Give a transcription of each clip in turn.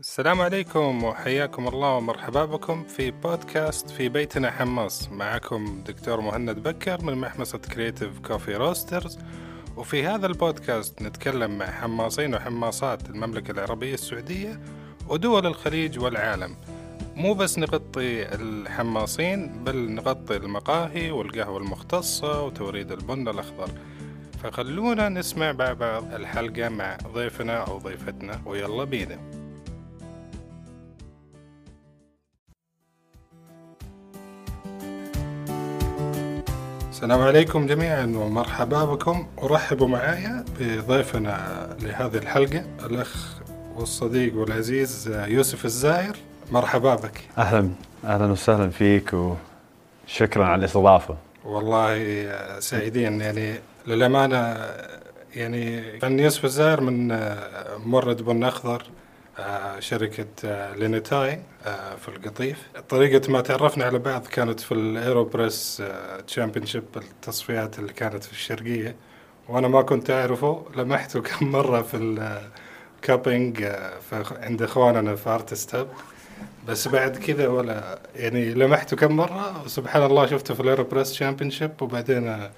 السلام عليكم وحياكم الله ومرحبا بكم في بودكاست في بيتنا حماس. معكم دكتور مهند بكر من محمصة Creative Coffee Roasters وفي هذا البودكاست نتكلم مع حماصين وحماصات المملكة العربية السعودية ودول الخليج والعالم. مو بس نغطي الحماصين بل نغطي المقاهي والقهوة المختصة وتوريد البن الأخضر. فخلونا نسمع مع بعض الحلقة مع ضيفنا أو ضيفتنا ويلا بينا. السلام عليكم جميعا ومرحبا بكم. ورحبوا معايا بضيفنا لهذه الحلقة الأخ والصديق والعزيز يوسف الزاير مرحبا بك. أهلا أهلا وسهلا فيك وشكرا على الاستضافة. والله سعيدين يعني للأمانة يعني كان يوسف الزاير من مورد بن أخضر شركة لينيتاي في القطيف. طريقة ما تعرفنا على بعض كانت في ال AeroPress Championship التصفيات اللي كانت في الشرقية. وأنا ما كنت أعرفه لمحته كم مرة في ال cupping عند إخواننا في Artist بس بعد كذا ولا يعني لمحته كم مرة وسبحان الله شفته في ال AeroPress Championship وبعدين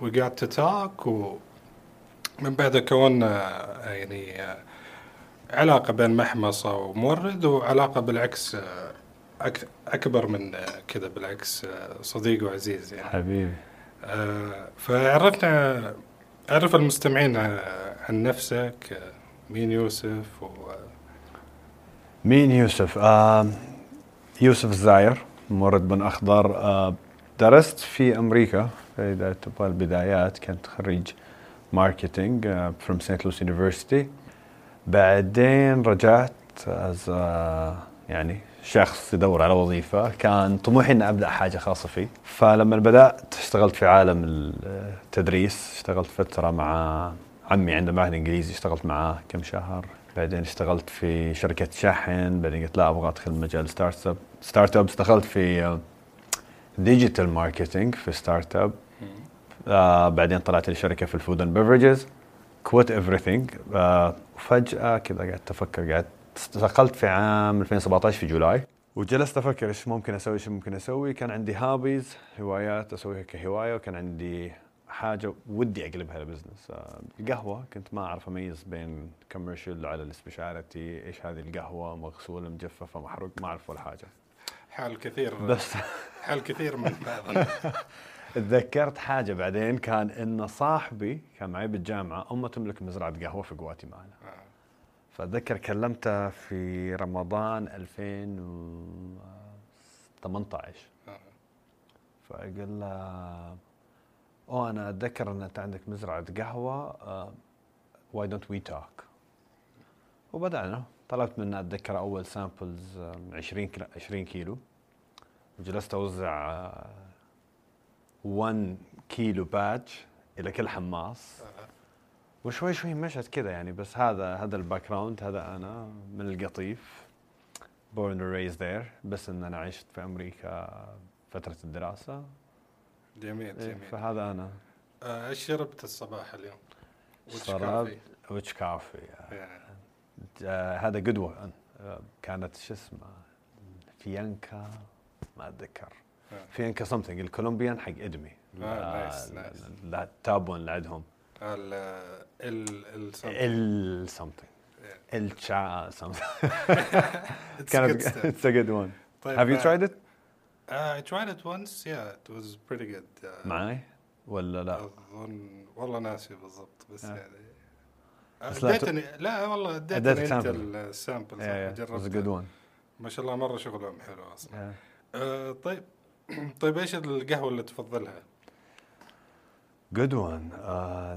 we got to talk ومن بعدها كونا يعني علاقة بين محمصة ومورد وعلاقة بالعكس أك أكبر من كذا بالعكس صديق وعزيز يعني. حبيبي. فعرفنا عرف المستمعين عن نفسك مين يوسف و مين يوسف؟ آه يوسف الزاير مورد بن أخضر. آه درست في أمريكا في بداية البدايات كنت خريج marketing from Saint Louis University بعدين رجعت as يعني شخص يدور على وظيفة. كان طموحي إني أبدأ حاجة خاصة فيه. فلما بدأت اشتغلت في عالم التدريس. اشتغلت فترة مع عمي عنده معهد إنجليزي. اشتغلت معاه كم شهر. بعدين اشتغلت في شركة شحن بعدين قلت لا أبغى أدخل مجال startup startup دخلت في digital marketing في startup آه بعدين طلعت لي شركة في ال food and beverages quit everything وفجأة كذا قعدت أفكر قعدت استقلت في عام 2017 في July. وجلست أفكر إيش ممكن أسوي إيش ممكن أسوي. كان عندي hobbies هوايات أسويها كهواية وكان عندي حاجة ودي أقلبها ل business. القهوة كنت ما أعرف أميز بين commercial على ال specialty إيش هذه القهوة مغسوله مجففة محروق ما أعرف ولا حاجة. حال كثير بس. حال كثير من بعض تذكرت حاجة بعدين كان إن صاحبي كان معي بالجامعة أمه تملك مزرعة قهوة في جواتيمالا. فاتذكر كلمته في رمضان 2018 فقال له oh أنا أتذكر إن أنت عندك مزرعة قهوة why don't we talk وبدأنا. طلبت منه أتذكر أول samples 20 20 كيلو وجلست أوزع 1 كيلو batch إلى كل حماص وشوي شوي مشت كذا يعني بس هذا هذا ال background هذا أنا من القطيف. And raised there بس إن أنا عشت في أمريكا فترة الدراسة. جميل إيه، جميل. فهذا أنا. آه، إيش شربت الصباح اليوم؟ Coffee؟ which coffee؟ Yeah. هذا good one كانت شو اسمه؟ فيانكا ما أتذكر. آه. فيانكا something الكولومبيان حق إدمي آه، nice، nice. لا التابون اللي عندهم ال ال ال ال. الشا something It's good. it's a good طيب، have you آه، tried it Uh, I tried it once. Yeah, it was pretty good. Uh, معي ولا لا؟ أظن والله ناسي بالضبط بس آه. يعني اديتني لا والله اديتني انت. ال sample it good جربت one. ما شاء الله مرة شغلهم حلو أصلا Yeah. آه طيب طيب إيش القهوة اللي تفضلها؟ good one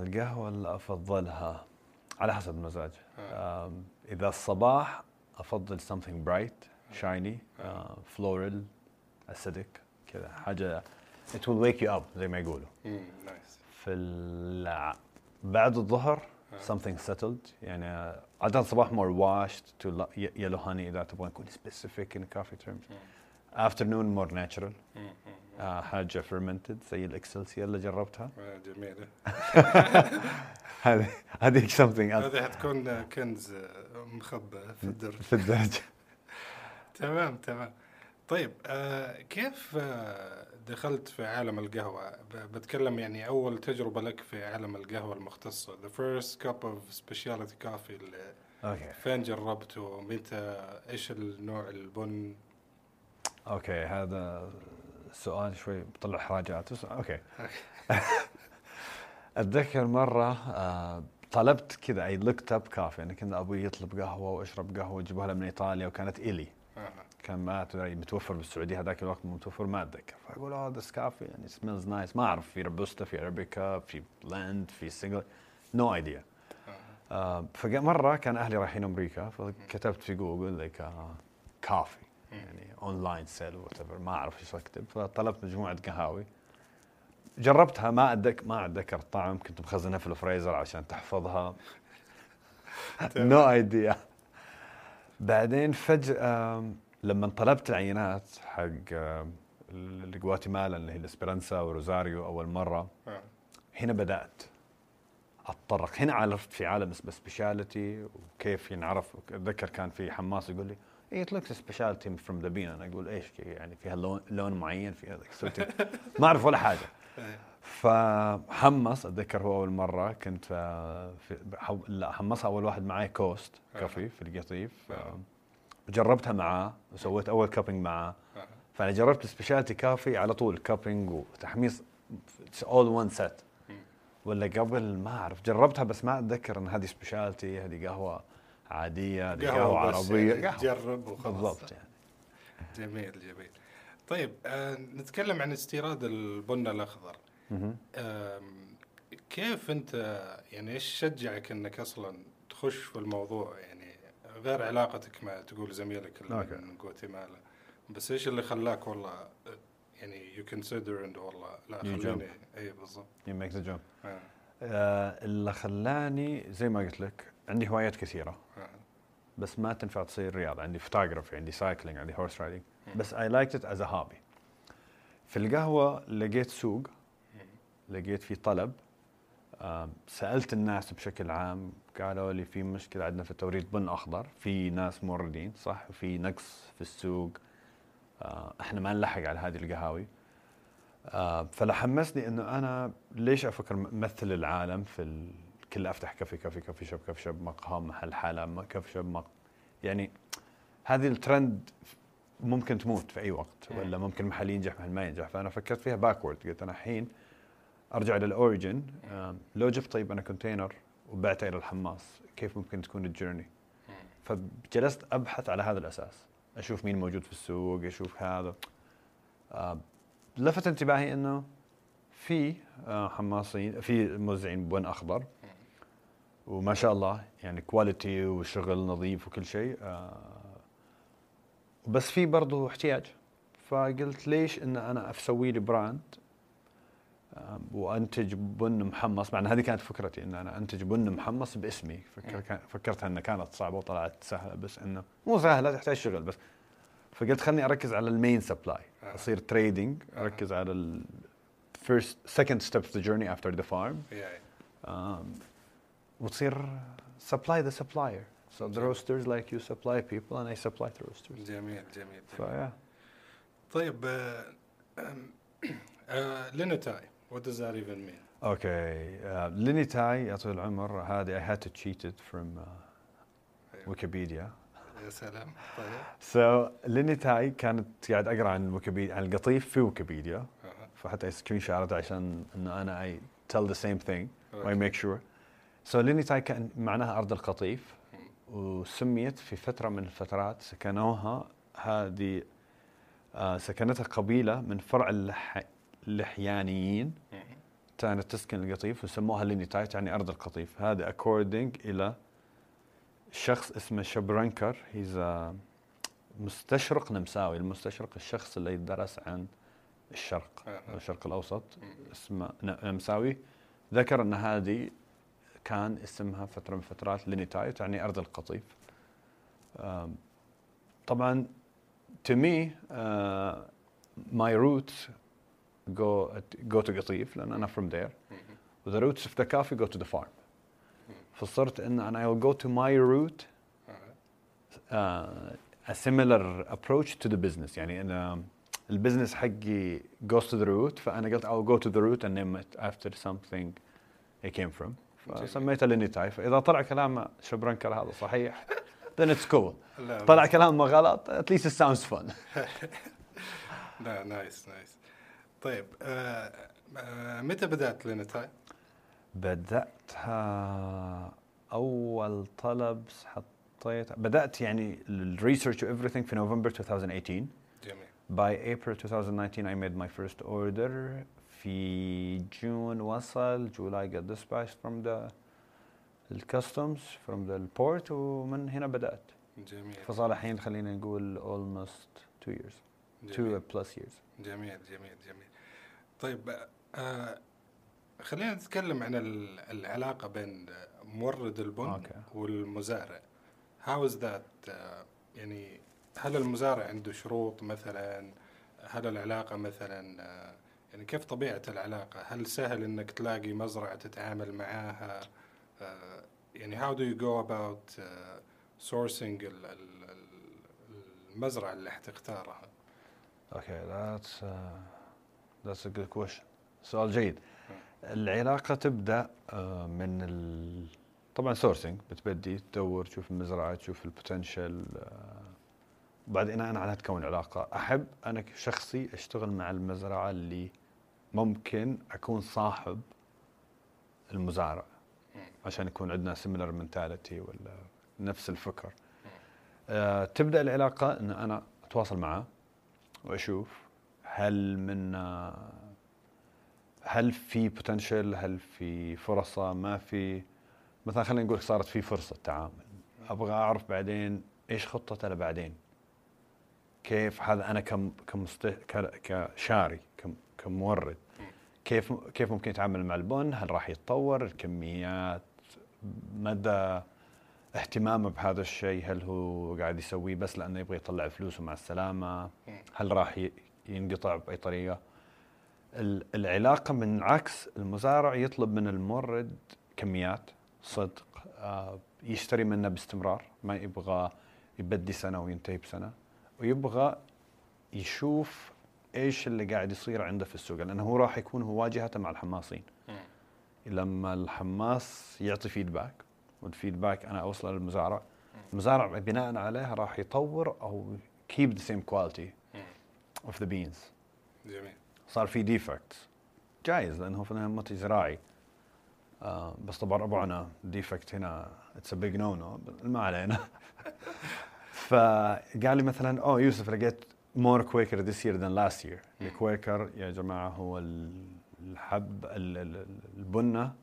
القهوة اللي أفضلها على حسب المزاج آه. إذا الصباح أفضل something bright shiny آه. floral acidic كذا حاجة it will wake you up زي ما يقولوا نايس في الع... بعد الظهر آه. something settled يعني عادة الصباح more washed to yellow honey إذا تبغى نكون specific in coffee terms afternoon more natural. آه حاجة fermented. زي الإكسلسيا اللي جربتها. آه، جميلة. هذه هذه something else. هذه حتكون كنز آه، مخبى في الدرج. في الدرج. تمام تمام. طيب آه كيف آه دخلت في عالم القهوة؟ بتكلم يعني أول تجربة لك في عالم القهوة المختصة. The first cup of specialty coffee اللي okay فين جربته؟ متى إيش النوع البن؟ okay هذا سؤال شوي بطلع حراجات بس okay. أتذكر مرة آه طلبت كذا I looked up coffee أنا كنت أبوي يطلب قهوة واشرب قهوة ويجيبوها لها من إيطاليا وكانت إلي. كان ما أدري متوفر بالسعودية هذاك الوقت متوفر ما أتذكر. فأقول آه this coffee يعني smells nice ما أعرف في روبوستا في أرابيكا في blend في single no idea آه. فمره كان أهلي رايحين أمريكا فكتبت في جوجل لك coffee يعني online sale what ما أعرف إيش اكتب فطلبت مجموعة قهاوي. جربتها ما اتذكر ما أتذكر الطعم كنت مخزنها في الفريزر عشان تحفظها. no idea بعدين فجأة لما طلبت العينات حق الجواتيمالا اللي هي الإسبرانسا وروزاريو أول مرة آه. هنا بدأت أتطرق. هنا عرفت في عالم اسمه specialty وكيف ينعرف. أتذكر كان في حماس يقول لي إيه it looks specialty from the bean أنا أقول إيش يعني فيها لون لون معين فيها ما أعرف ولا حاجة. فحمص أتذكر هو أول مرة كنت آه، في حو- لا حمصها أول واحد معي Coast Coffee في القطيف. آه. جربتها معاه وسويت أول cupping معاه. فأنا جربت ال specialty coffee على طول cupping وتحميص اول one set ولا قبل ما أعرف جربتها بس ما أتذكر إن هذه specialty هذه قهوة. عادية قهوة, عربيه يعني قهوة. جرب وخلاص. بالضبط يعني. جميل جميل. طيب آه نتكلم عن استيراد البن الأخضر. كيف أنت يعني إيش شجعك إنك أصلا تخش في الموضوع؟ يعني غير علاقتك مع تقول زميلك اللي أوكي. من جواتيمالا بس إيش اللي خلاك والله يعني you consider انه والله لا خليني اي بالضبط. Jump آه. آه اللي خلاني زي ما قلت لك عندي هوايات كثيرة. آه. بس ما تنفع تصير رياضة. عندي فوتوغرافي عندي cycling عندي horse riding بس I liked it as hobby في القهوة لقيت سوق لقيت في طلب. سألت الناس بشكل عام قالوا لي في مشكلة عندنا في توريد بن أخضر. في ناس موردين صح؟ وفي نقص في السوق. آه، إحنا ما نلحق على هذه القهاوي. آه، فلحمسني إنه أنا ليش أفكر مثل العالم في كل أفتح coffee coffee coffee shop coffee shop مقهى محل م- coffee shop مق... يعني هذه الترند ممكن تموت في أي وقت ولا ممكن محل ينجح محل ما ينجح. فأنا فكرت فيها backward قلت أنا الحين أرجع لل origin لو جبت طيب أنا container وبعته إلى الحماس كيف ممكن تكون ال journey فجلست أبحث على هذا الأساس. أشوف مين موجود في السوق أشوف هذا. لفت انتباهي إنه في آه، حماصين في موزعين بن أخضر. وما شاء الله يعني quality وشغل نظيف وكل شيء آه، بس في برضه احتياج. فقلت ليش إن أنا أسوي لي brand آه، وأنتج بن محمص مع إن هذه كانت فكرتي إن أنا أنتج بن محمص باسمي. فكر كان- فكرتها إنها كانت صعبة وطلعت سهلة بس إنه مو سهلة تحتاج شغل بس. فقلت خلني أركز على ال main supply آه. أصير trading أركز على ال first second step of the journey after the farm. يعني um, وتصير supply the supplier so the roasters like you supply people and I supply the roasters جميل جميل, ف جميل. yeah. طيب آه، آم، آه، لينتاي what does that even mean okay لينتاي يا طويل العمر هذه I had to cheat it from uh, أيوة. Wikipedia يا سلام طيب so لينتاي كانت قاعد أقرأ عن ويكيبيديا عن القطيف في ويكيبيديا أها. فحتى screenshot عشان انه أنا I tell the same thing و I أوكي. make sure so لينتاي كأن معناها أرض القطيف وسميت في فترة من الفترات سكنوها هذه آه، سكنتها قبيلة من فرع اللح... اللحيانيين. كانت تسكن القطيف وسموها لينتاي يعني أرض القطيف. هذا according إلى شخص اسمه شبرنكر he's مستشرق نمساوي. المستشرق الشخص اللي درس عن الشرق. الشرق الأوسط. اسمه نمساوي. ذكر إن هذه كان اسمها فتره من فترات لينتاي يعني ارض القطيف طبعا to me uh, my roots go go to قطيف لأن أنا from there the roots of the coffee go to the farm فصرت ان أنا I'll go to my root uh, a similar approach to the business يعني أنا البزنس حقي goes to the root فانا قلت I'll go to the root and name it after something it came from فسميته لينيتاي. فإذا طلع كلام شبرنكر هذا صحيح then it's cool. طلع كلامه غلط at least it sounds fun. لا nice nice طيب آه آه متى بدأت لينتاي؟ بدأتها أول طلب حطيت بدأت يعني ال research everything في نوفمبر 2018 جميل. By April 2019 I made my first order. في June وصل July got dispatched from the الكاستمز from the port ومن هنا بدأت. جميل. فصار الحين خلينا نقول almost two years جميل. two plus years. جميل جميل جميل. طيب آه خلينا نتكلم عن ال- العلاقة بين مورد البن أوكي. والمزارع. How is that آه يعني هل المزارع عنده شروط مثلا؟ هل العلاقة مثلا آه يعني كيف طبيعة العلاقة هل سهل إنك تلاقي مزرعة تتعامل معاها آه يعني how do you go about آه sourcing ال- ال- ال- المزرعة اللي حتختارها Okay, that's that's a good question. سؤال جيد. العلاقة تبدأ uh, من ال... طبعا sourcing بتبدي تدور تشوف المزرعة تشوف ال potential بعدين أنا على تكون علاقة أحب أنا شخصي أشتغل مع المزرعة اللي ممكن أكون صاحب المزارع عشان يكون عندنا similar mentality ولا نفس الفكر. آه تبدأ العلاقة إن أنا أتواصل معه وأشوف هل من هل في potential هل في فرصة ما في. مثلا خلينا نقول صارت في فرصة تعامل. أبغى أعرف بعدين إيش خطته لبعدين. كيف هذا أنا كم كمست كشاري كم كمورد. كيف كيف ممكن يتعامل مع البن؟ هل راح يتطور؟ الكميات؟ مدى اهتمامه بهذا الشيء؟ هل هو قاعد يسويه بس لأنه يبغى يطلع فلوسه مع السلامة؟ هل راح ينقطع بأي طريقة؟ ال- العلاقة من عكس المزارع يطلب من المورد كميات صدق آه، يشتري منه باستمرار ما يبغى يبدي سنة وينتهي بسنة ويبغى يشوف إيش اللي قاعد يصير عنده في السوق؟ لأنه هو راح يكون هو واجهته مع الحماصين. لما الحماس يعطي feedback وال feedback أنا أوصله للمزارع المزارع بناء عليه راح يطور أو keep the same quality of the beans. جميل. صار في defect جايز لأنه في منتج زراعي. آه بس طبعا ربعنا defect هنا it's big no no ما علينا. فقال لي مثلا oh يوسف لقيت more quaker this year than last year ال quaker يا جماعة هو ال- الحب ال- ال- البنه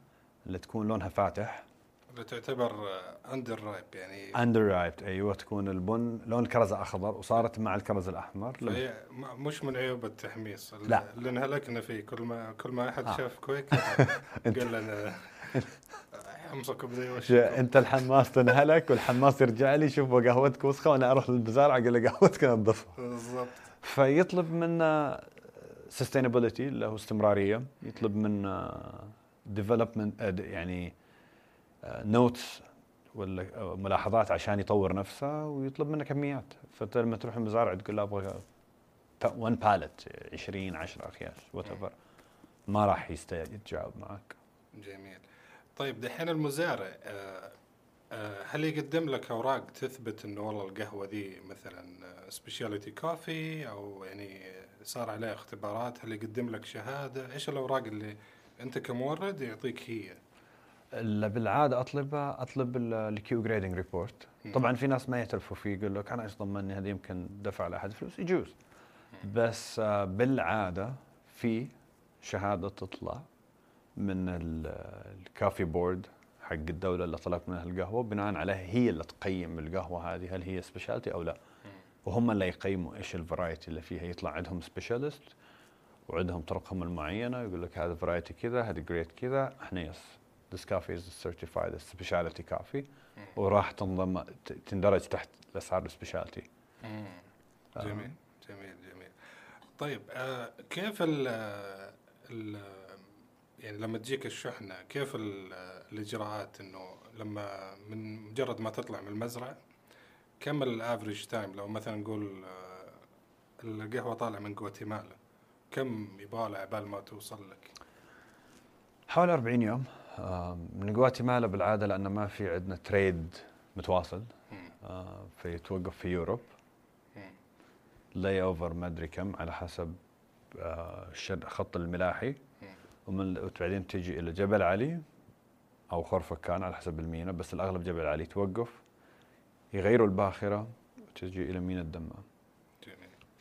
اللي تكون لونها فاتح. اللي تعتبر under ripe يعني under ripe أيوه تكون البن لون الكرزه اخضر وصارت مع الكرز الأحمر. م- مش من عيوب التحميص لا. اللي انهلكنا فيه. كل ما كل ما أحد آه. شاف quaker قال لنا وش جا- أنت الحماس تنهلك والحماس يرجع لي شوف قهوتك وسخة وأنا أروح للمزارع أقول له قهوتك نظفها بالضبط. فيطلب منا sustainability اللي هو استمرارية. يطلب منا development آه، د- يعني notes ولا آه، ملاحظات عشان يطور نفسه ويطلب منه كميات. فأنت لما تروح المزارع تقول له أبغى 1 pallet 20 10 أخياش what ما راح يست- يتجاوب معك. جميل. طيب دحين المزارع آه، آه، هل يقدم لك أوراق تثبت إنه والله القهوة دي مثلا specialty coffee أو يعني صار عليها اختبارات؟ هل يقدم لك شهادة؟ إيش الأوراق اللي أنت كمورد يعطيك هي؟ اللي بالعادة أطلبها أطلب ال Q grading report. طبعا في ناس ما يعترفوا فيه يقول لك أنا إيش ضمني هذا يمكن دفع لاحد فلوس يجوز. بس آه، بالعادة في شهادة تطلع. من ال- ال coffee board حق الدولة اللي طلبت منها القهوه بناء عليها هي اللي تقيم القهوة هذه هل هي specialty أو لا. وهم اللي يقيموا إيش ال variety اللي فيها. يطلع عندهم specialist وعندهم طرقهم المعينة يقول لك هذا variety كذا هذا grade كذا. إحنا yes This coffee is certified as specialty coffee. وراح تنضم ت- تندرج تحت الأسعار ال specialty. جميل جميل جميل. طيب آه كيف ال ال يعني لما تجيك الشحنة كيف ال- الإجراءات إنه لما من مجرد ما تطلع من المزرعة كم ال average time لو مثلا نقول آه، القهوة طالعة من غواتيمالا كم يبغى عبال ما توصل لك؟ حوالي 40 يوم من غواتيمالا بالعادة لأنه ما في عندنا trade متواصل. آه، فيتوقف في Europe. layover ما أدري كم على حسب آه، الشد خط الملاحي. ومن وبعدين تجي إلى جبل علي أو خرفكان على حسب المينا بس الأغلب جبل علي توقف. يغيروا الباخرة وتجي إلى مينا الدمام.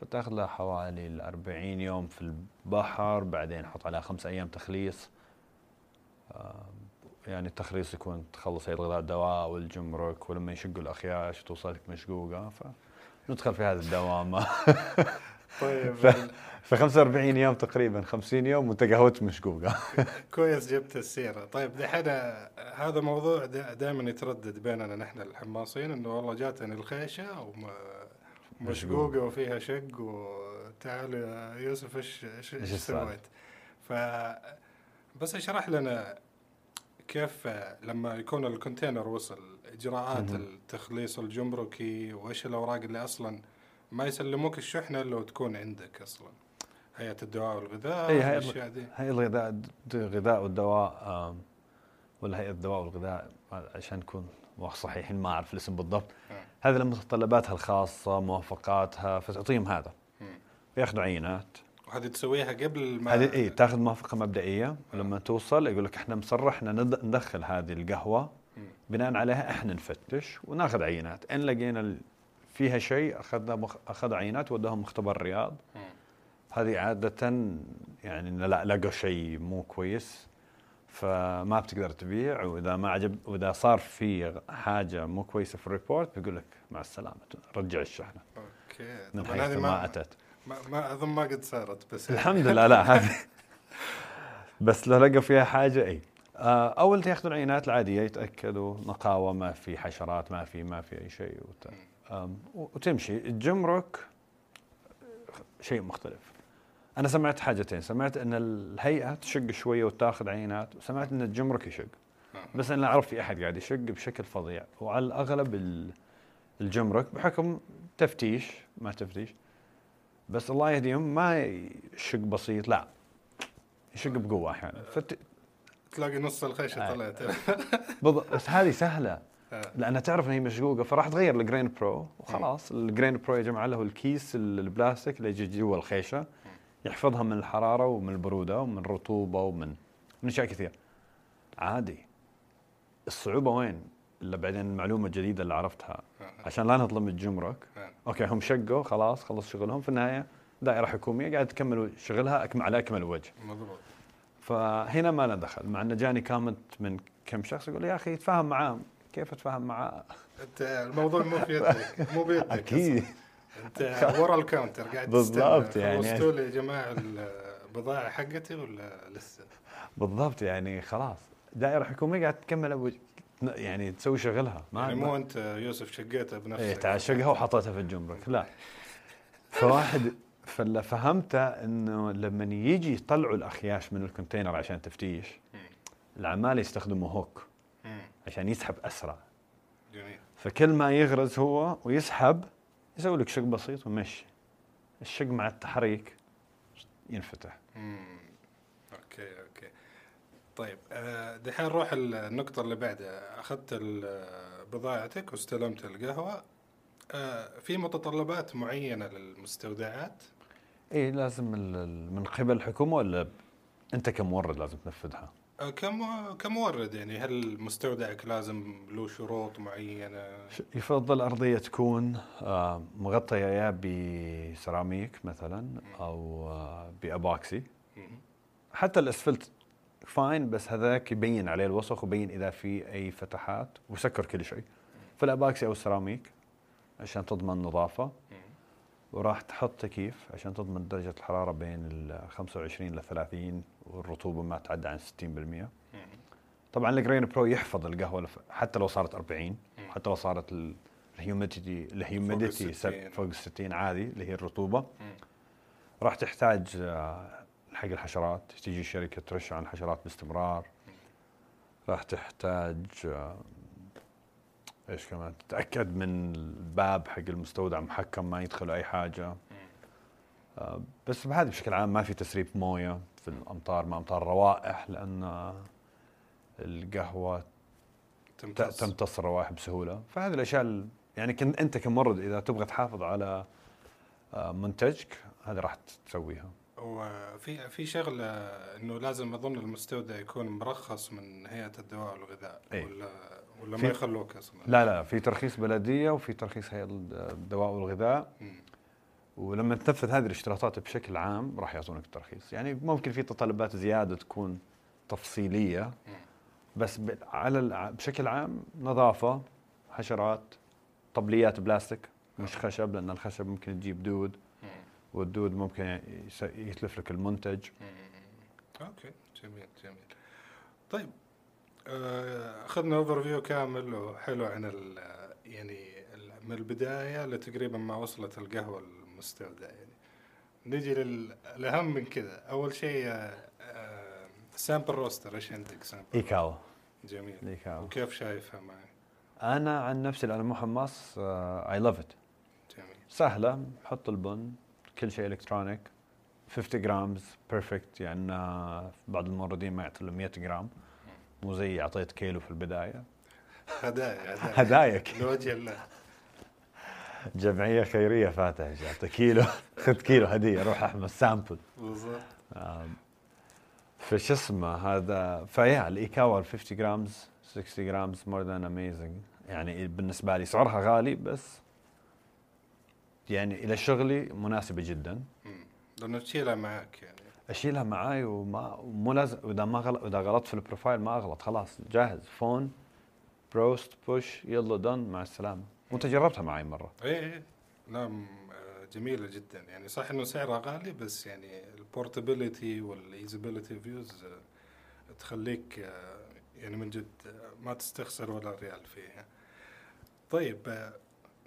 فتأخذ لها حوالي ال 40 يوم في البحر بعدين حط عليها خمس أيام تخليص. آه، يعني التخليص يكون تخلص الغذاء الدواء والجمرك ولما يشقوا الأخياش توصلك مشقوقة. فندخل في هذه الدوامة. طيب ف... في 45 يوم تقريبا 50 يوم وانت قهوتك مشقوقه كويس جبت السيرة طيب دحين هذا موضوع دائما يتردد بيننا نحن الحماصين إنه والله جاتني الخيشة وم- مشقوقه وفيها شق وتعال يا يوسف إيش إيش؟ سويت؟ ف بس اشرح لنا كيف لما يكون الكونتينر وصل إجراءات. التخليص الجمركي وإيش الأوراق اللي أصلا ما يسلموك الشحنة إلا وتكون عندك أصلا. هيئة الدواء والغذاء إي دي. هيئة الغذاء الغذاء والدواء ولا هيئة الدواء والغذاء عشان نكون صحيحين ما أعرف الاسم بالضبط. آه. هذه متطلباتها الخاصة موافقاتها فتعطيهم هذا. ياخذوا عينات. وهذه تسويها قبل ما هذه إي تاخذ موافقة مبدئية. ولما توصل يقول لك إحنا مصرحنا ند- ندخل هذه القهوة. مم. بناء عليها إحنا نفتش وناخذ عينات. إن لقينا فيها شيء أخذنا مخ... أخذ عينات وداهم مختبر الرياض. هذه عادة يعني إن لا لقوا شيء مو كويس فما بتقدر تبيع. وإذا ما عجب وإذا صار في حاجة مو كويسة في الريبورت بيقول لك مع السلامة رجع الشحنة. أوكي. من حيث ما ما أتت. ما, ما أظن ما قد صارت بس الحمد لله لا هذه بس لو لقوا فيها حاجة إي. آه، أول ياخذوا العينات العادية يتأكدوا نقاوه ما في حشرات ما في ما في أي شيء. وت... وتمشي. الجمرك شيء مختلف. أنا سمعت حاجتين. سمعت إن الهيئة تشق شوية وتاخذ عينات وسمعت إن الجمرك يشق. آه. بس أنا أعرف في أحد قاعد يشق بشكل فظيع. وعلى الأغلب ال- الجمرك بحكم تفتيش ما تفتيش بس الله يهديهم ما يشق بسيط لا. يشق بقوة أحيانا. فت... تلاقي نص الخيشة آه. طلعت. بس هذه سهلة. لأنها تعرف إن هي مشقوقة فراح تغير ال GrainPro وخلاص. ال GrainPro يا جماعة له الكيس ال- البلاستيك اللي يجي جوا الخيشة يحفظها من الحرارة ومن البرودة ومن الرطوبه ومن من أشياء كثير عادي. الصعوبة وين؟ إلا بعدين المعلومة الجديدة اللي عرفتها. آه. عشان لا نظلم الجمرك. آه. okay هم شقوا خلاص خلص شغلهم. في النهاية دائرة حكومية قاعدة تكمل شغلها على أكمل وجه. مضبوط. فهنا ما له دخل. مع إنه جاني comment من كم شخص يقول يا أخي تفاهم معاه كيف أتفاهم معاه؟ أنت الموضوع مو في يدك مو بيدك أكيد. أنت ورا ال counter قاعد بالضبط يعني. خلصتوا لي يا جماعة البضاعة حقتي ولا لسه؟ بالضبط يعني خلاص دائرة حكومية قاعدة تكمل أبو يعني تسوي شغلها ما يعني مو أنت يوسف شقيتها بنفسك إيه تعشقها وحطيتها في الجمرك لا فواحد فاللي فهمته إنه لما يجي يطلعوا الأخياش من الكونتينر عشان تفتيش. العمال يستخدموا هوك. عشان يسحب أسرع. جميل. فكل ما يغرز هو ويسحب يسوي لك شق بسيط ويمشي الشق مع التحريك ينفتح. مم. okay okay. طيب آه، دحين نروح النقطة اللي بعدها. أخذت بضاعتك واستلمت القهوة. آه، في متطلبات معينة للمستودعات؟ اي لازم من قبل الحكومة ولا أنت كمورد لازم تنفذها؟ كم كمورد يعني هل مستودعك لازم له شروط معينة؟ ش- يفضل أرضية تكون آه، مغطية يا بسيراميك مثلا أو آه، بأباكسي. حتى الأسفلت fine بس هذاك يبين عليه الوسخ ويبين إذا في أي فتحات وسكر كل شيء فالأباكسي أو السيراميك عشان تضمن النظافه مم. وراح تحط تكييف عشان تضمن درجة الحرارة بين ال 25 ل 30 والرطوبة ما تعدى عن 60% مم. طبعا ال GrainPro يحفظ القهوة لف- حتى لو صارت 40 مم. حتى لو صارت ال- ال humidity ال humidity فوق ال 60 عادي اللي هي الرطوبة. راح تحتاج آه، حق الحشرات. تيجي شركة ترش عن الحشرات باستمرار. راح تحتاج آه، إيش كمان؟ تتأكد من الباب حق المستودع محكم ما يدخل أي حاجة. آه، بس بهذا بشكل عام ما في تسريب موية. في الأمطار ما أمطار روائح لأن القهوة تمتص. تمتص الروائح بسهولة. فهذه الأشياء ال- يعني كن أنت كمورد إذا تبغى تحافظ على آه، منتجك هذه راح تسويها. وفي في شغله إنه لازم أظن المستودع يكون مرخص من هيئة الدواء والغذاء أي. ولا ولا ما يخلوك أصلا؟ لا لا في ترخيص بلدية وفي ترخيص هيئة الدواء والغذاء. مم. ولما تنفذ هذه الاشتراطات بشكل عام راح يعطونك الترخيص يعني ممكن في تطلبات زيادة تكون تفصيلية. بس على بشكل عام نظافة حشرات طبليات بلاستيك مش خشب لأن الخشب ممكن تجيب دود. والدود ممكن يتلف لك المنتج. okay جميل جميل طيب آه، أخذنا overview كامل وحلو عن يعني من البداية لتقريبا ما وصلت القهوة المستودع يعني. نجي للاهم من كذا أول شيء sample roaster إيش عندك sample IKAWA جميل. IKAWA وكيف شايفها معي؟ أنا عن نفسي لأنه مو حماص I love it جميل. سهلة. حط البن كل شيء electronic 50 grams perfect يعني آه، بعض الموردين ما يعطي 100 جرام مو زي أعطيت كيلو في البداية. هدايا هدايا. هدايك لوجه الله. جمعية خيرية فاتح اعطي كيلو خذ كيلو هدية روح احمص sample. بالضبط. فشو اسمه هذا؟ ف yeah ال Ikawa 50 grams 60 grams more than amazing يعني بالنسبة لي سعرها غالي بس يعني إلى شغلي مناسبة جدا. لأنه تشيلها معك يعني. أشيلها معاي وما ومو لازم واذا ما غلط إذا غلطت في ال profile ما أغلط خلاص جاهز. phone roast push يلا done مع السلامة. وانت جربتها معي مرة. إيه إيه. لا آه، جميلة جدا. يعني صح إنه سعرها غالي بس يعني ال portability وال easability of use تخليك آه، يعني من جد آه، ما تستخسر ولا ريال فيها. طيب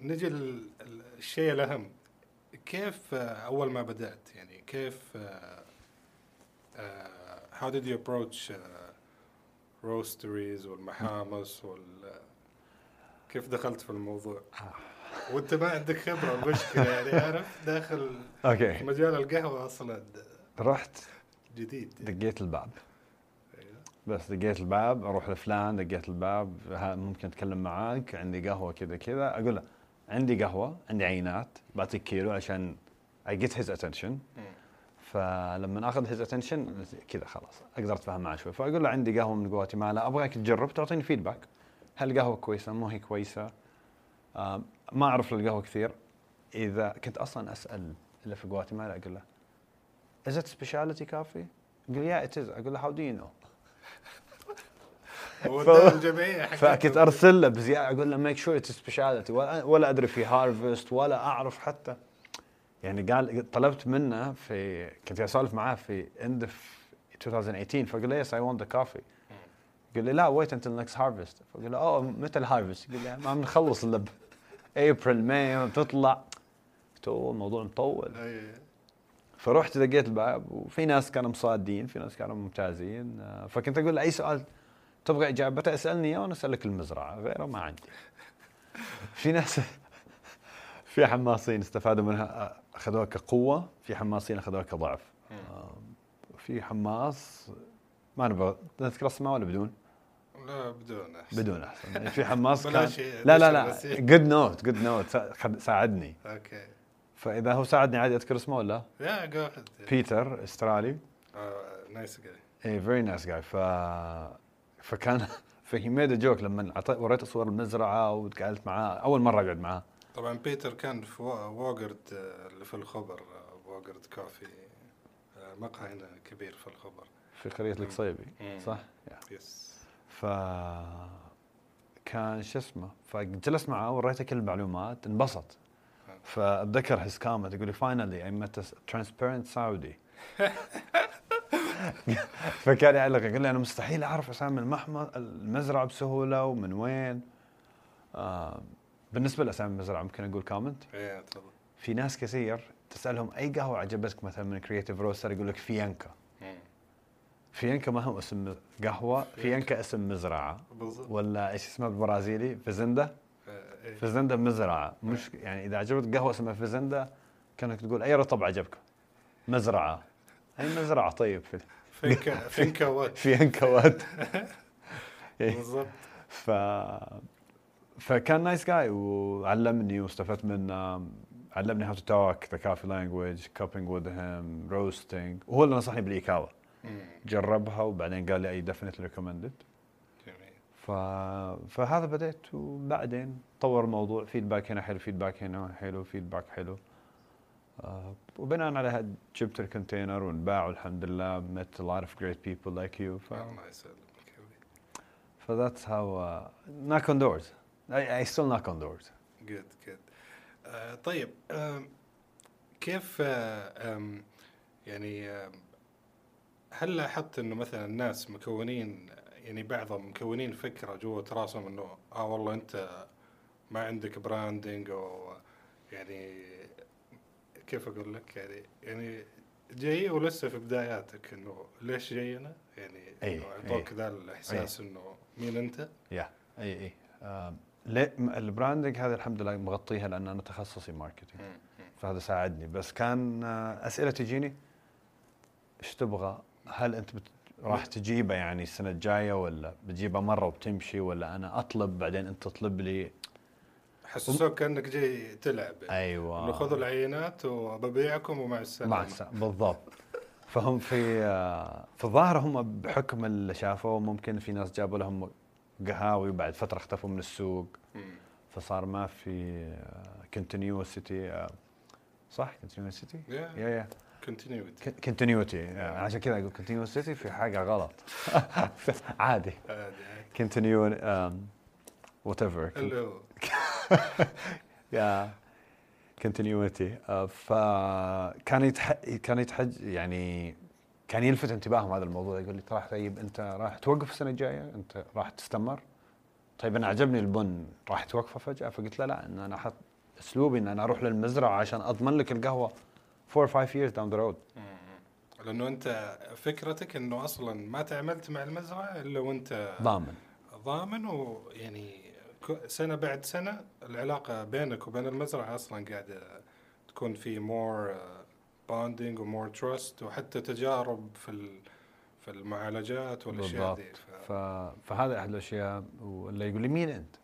نجي للشيء الأهم. كيف أول ما بدأت؟ يعني كيف did you approach آه، roasteries والمحامص وال كيف دخلت في الموضوع؟ وانت ما عندك خبرة المشكلة يعني عارف داخل في أوكي مجال القهوة أصلا. رحت. جديد دقيت الباب. أيوة. بس دقيت الباب أروح لفلان دقيت الباب. ممكن أتكلم معاك. عندي قهوة كذا كذا. أقول له عندي قهوة عندي عينات. بعطيك كيلو عشان get his attention. مم. فلما آخذ his attention كذا خلاص أقدر أتفاهم معاه شوي. فأقول له عندي قهوة من غواتيمالا أبغاك تجرب تعطيني feedback هل القهوه كويسة مو هي كويسة؟ آه ما أعرف القهوه كثير. إذا كنت أصلا أسأل اللي في غواتيمالا أقول له Is it specialty coffee؟ يقول yeah it is. أقول له ف- ده الجمعيه حقت- فكنت أرسل له بزيادة أقول له make sure it's specialty ولا أدري في harvest ولا أعرف حتى. يعني قال طلبت منه في كنت أسولف معاه في end of 2018 فقال لي yes I want the coffee قال لي لا wait until next harvest فقال له أوه متى ال harvest؟ قال لي ما بنخلص إلا April May تطلع قلت له الموضوع مطول. فرحت دقيت الباب وفي ناس كانوا مصادين في ناس كانوا ممتازين. فكنت أقول له اي سؤال تبغى اجابته أسألني اياه وأنا أسألك المزرعة غيره ما عندي. في ناس في حماصين استفادوا منها اخذوها كقوه في حماصين اخذوها كضعف آه، في حماص ما نبغى نذكر أسماء ولا بدون؟ لا بدون أحسن. بدون أحسن. يعني في حماص كان لا لا لا. جود نوت جود نوت ساعدني. okay. فإذا هو ساعدني عادي أذكر اسمه ولا؟ يا جو بيتر استرالي nice guy a very nice guy ف فكان ف he made joke لما وريته صور المزرعة وتقعدت معاه. أول مرة أقعد معاه. طبعا بيتر كان في Wogard آه، اللي في الخبر آه، Wogard coffee آه، مقهى هنا كبير في الخبر. في قريه القصيبي. صح؟ yes ف كان شو اسمه فجلست معاه وريته كل المعلومات انبسط. فأتذكر his comment يقول لي finally I met transparent Saudi فكان يعلق يقول لي أنا مستحيل أعرف أسامي المحمى المزرعة بسهولة ومن وين. آه بالنسبة لأسامي المزرعة ممكن أقول comment إيه تفضل. في ناس كثير تسألهم أي قهوة عجبتك مثلا من creative roaster يقول لك finca. finca ما هو اسم قهوة finca اسم مزرعة. بالضبط. ولا إيش اسمها بالبرازيلي؟ fazenda إيه. fazenda مزرعة. مش يعني إذا عجبتك قهوة اسمها fazenda كأنك تقول أي رطب عجبكم مزرعة. أي مزرعة؟ طيب. في finca finca what. finca what إيه. بالضبط. ف فكان nice guy وعلمني واستفدت منه. علمني how to talk the coffee language cupping with him roasting وهو اللي نصحني بال Ikawa. جربها وبعدين قال لي I definitely recommend it ف... فهذا بديت وبعدين طور الموضوع feedback هنا حلو feedback هنا حلو feedback حلو. آه وبناء عليها جبت ال container وانباع والحمد لله met a lot of great people like you. ف... الله يسلمك ف that's how uh, knock on doors. I, I still knock on doors. good good آه، طيب كيف آه، آم، يعني آم، هل لاحظت إنه مثلا الناس مكونين يعني بعضهم مكونين فكرة جوة راسهم إنه آه والله أنت ما عندك branding أو يعني كيف أقول لك يعني يعني جاي ولسه في بداياتك إنه ليش جاينا يعني اعطوك أي. ذا الإحساس إنه مين أنت؟ يا اي اي ال branding هذا الحمد لله مغطيها لأن أنا تخصصي marketing. فهذا ساعدني بس كان آه، أسئلة تجيني إيش تبغى؟ هل أنت بت... راح تجيبه يعني السنة الجاية ولا بتجيبه مرة وبتمشي ولا أنا أطلب بعدين أنت تطلب لي؟ حسسوك كأنك جاي تلعب. أيوه. إنه خذوا العينات وببيعكم ومع السلامة. مع السلامة بالضبط. فهم في آه، في الظاهر هم بحكم اللي شافوه ممكن في ناس جابوا لهم قهاوي وبعد فترة اختفوا من السوق. فصار ما في continuosity صح؟ continuosity. يا يا كونتينيوتي كونتينيوتي عشان كذا أقول continuosity في حاجة غلط. عادي. continue whatever yeah continuity فكان يتح... كان يتحج يعني كان يلفت انتباههم هذا الموضوع. يقول لي ترى طيب أنت راح توقف السنة الجاية؟ أنت راح تستمر؟ طيب أنا عجبني البن. راح توقفه فجأة؟ فقلت له لا إن أنا أحط أسلوبي إن أنا أروح للمزرعة عشان أضمن لك القهوة. 4 or 5 years down the road. لأنه أنت فكرتك إنه أصلا ما تعاملت مع المزرعة إلا وأنت ضامن. ضامن ويعني سنة بعد سنة العلاقة بينك وبين المزرعة أصلا قاعدة تكون في more bonding و more trust وحتى تجارب في في المعالجات والأشياء دي. ف... فهذا أحد الأشياء واللي يقول لي مين أنت؟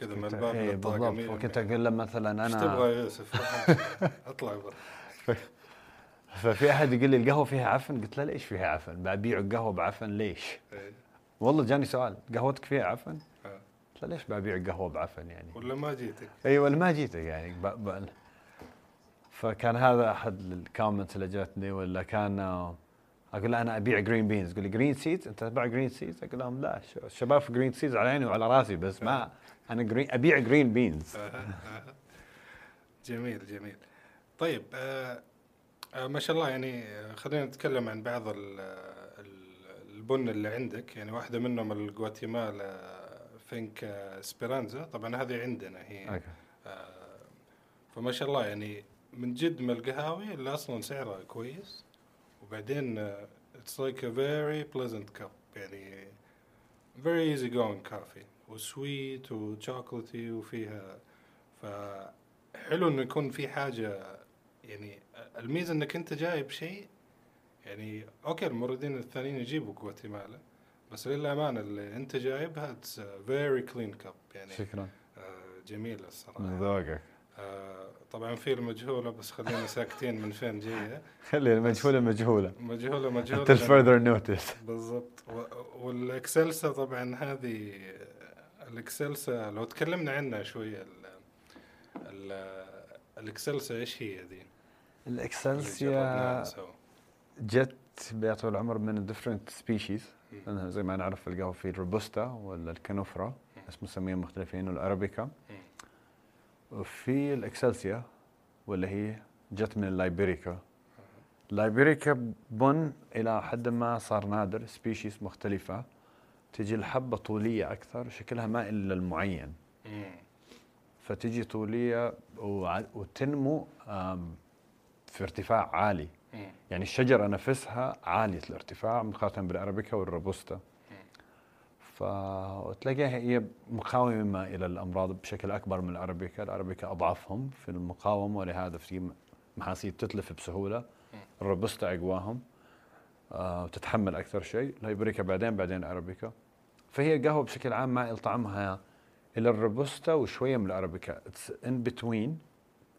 كذا من الباب للطاقة بالضبط وكنت أقول له مثلا إيش أنا تبغى يا يوسف أطلع برا ففي أحد يقول لي القهوة فيها عفن قلت له ليش فيها عفن؟ ببيع القهوة بعفن ليش؟ إيه. والله جاني سؤال قهوتك فيها عفن؟ آه. قلت له ليش ببيع قهوه بعفن يعني؟ ولا ما جيتك أيوه ولا ما جيتك يعني ب... ب... فكان هذا أحد ال comments اللي جاتني ولا كان أقول له أنا أبيع green beans يقول لي green seeds أنت تبيع green seeds أقول لهم لا الشباب في green seeds على عيني وعلى راسي بس ما أنا green أبيع green beans جميل جميل. طيب آه آه ما شاء الله يعني آه، خلينا نتكلم عن بعض ال- ال- البن اللي عندك. يعني واحدة منهم الجواتيمالا فينكا اسبيرانزا. طبعا هذه عندنا هي. آه فما شاء الله يعني من جد من القهاوي اللي أصلا سعرها كويس. وبعدين it's like a very pleasant cup. يعني very easy going coffee. وسويت وشوكولاتي وفيها. فحلو إنه يكون في حاجة يعني الميزة إنك أنت جايب شيء يعني أوكي الموردين الثانيين يجيبوا جواتيمالا بس للأمانة اللي أنت جايبها a very clean cup. يعني شكرا. آه، جميلة الصراحة. من ذوقك. طبعا في المجهولة بس خلينا ساكتين من فين جاية. خلي المجهولة مجهولة. مجهولة مجهولة until further notice. بالضبط. والإكسلسا طبعا هذه الإكسلسا لو تكلمنا عنها شوية ال ال الإكسلسا إيش هي ذي؟ جربناها الاكسلسيا. جت بطول العمر من different species. مم. لأنها زي ما نعرف القهوة في الروبوستا ولا الكانيفورا بس مسميين مختلفين والارابيكا وفي الإكسلسيا واللي هي جت من الليبيريكا. ليبيريكا بن إلى حد ما صار نادر species مختلفة. تجي الحبة طولية أكثر شكلها مائل للمعين مم. فتجي طولية وتنمو في ارتفاع عالي. يعني الشجرة نفسها عالية الارتفاع مقارنة بالأرابيكا والروبوستا. فتلاقيها هي مقاومة إلى الأمراض بشكل أكبر من الأرابيكا. الأرابيكا أضعفهم في المقاومة ولهذا في محاصيل تتلف بسهولة الروبستا أقواهم آه وتتحمل أكثر شيء. الليبيريكا بعدين بعدين الأرابيكا فهي قهوة بشكل عام مائل طعمها إلى الروبستا وشوية من الأرابيكا. in between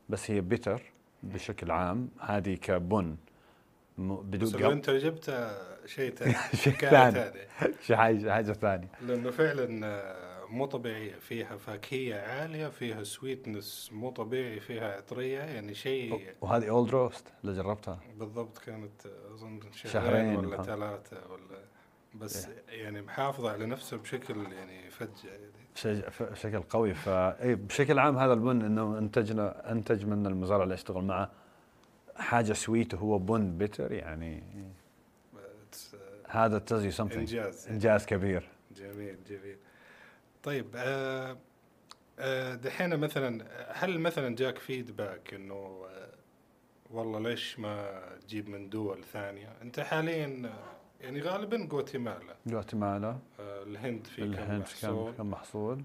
بس هي bitter بشكل عام. هذه كبن. بدون بس انت جبت شيء ثاني شيء ثاني. شيء حاجة حاجة ثانية. لأنه فعلا آه، مو طبيعية. فيها فاكهية عالية فيها sweetness مو طبيعي فيها عطرية. يعني شيء وهذه old roast اللي جربتها. بالضبط كانت أظن شهرين ولا ثلاثة. ولا بس إيه. يعني محافظة على نفسه بشكل يعني فج يعني. بشكل قوي. فاي بشكل عام هذا البن إنه انتجنا إنتج من المزارع اللي أشتغل معه. حاجة سويت وهو بن بيتر يعني هذا تز يو إنجاز. إنجاز كبير. جميل جميل. طيب آه آه دحين مثلا هل مثلا جاك فيدباك إنه آه والله ليش ما تجيب من دول ثانية؟ أنت حاليا يعني غالبا جواتيمالا جواتيمالا الهند في الهند كم محصول؟ كم محصول.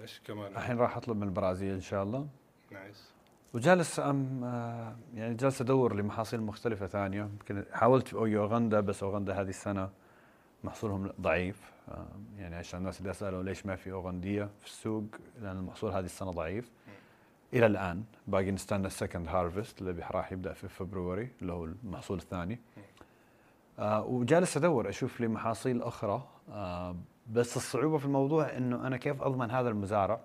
إيش كمان؟ الحين راح أطلب من البرازيل إن شاء الله. nice. وجالس أم آه يعني جالس أدور لمحاصيل مختلفة ثانية. يمكن حاولت في أوغندا بس أوغندا هذه السنة محصولهم ضعيف. آه يعني عشان الناس اللي سالوا ليش ما في أوغندية في السوق لأن المحصول هذه السنة ضعيف. إلى الآن باقي نستنى ال second harvest اللي راح يبدأ في فبراير اللي هو المحصول الثاني. آه وجالس أدور أشوف لي محاصيل أخرى. آه بس الصعوبة في الموضوع إنه أنا كيف أضمن هذا المزارع؟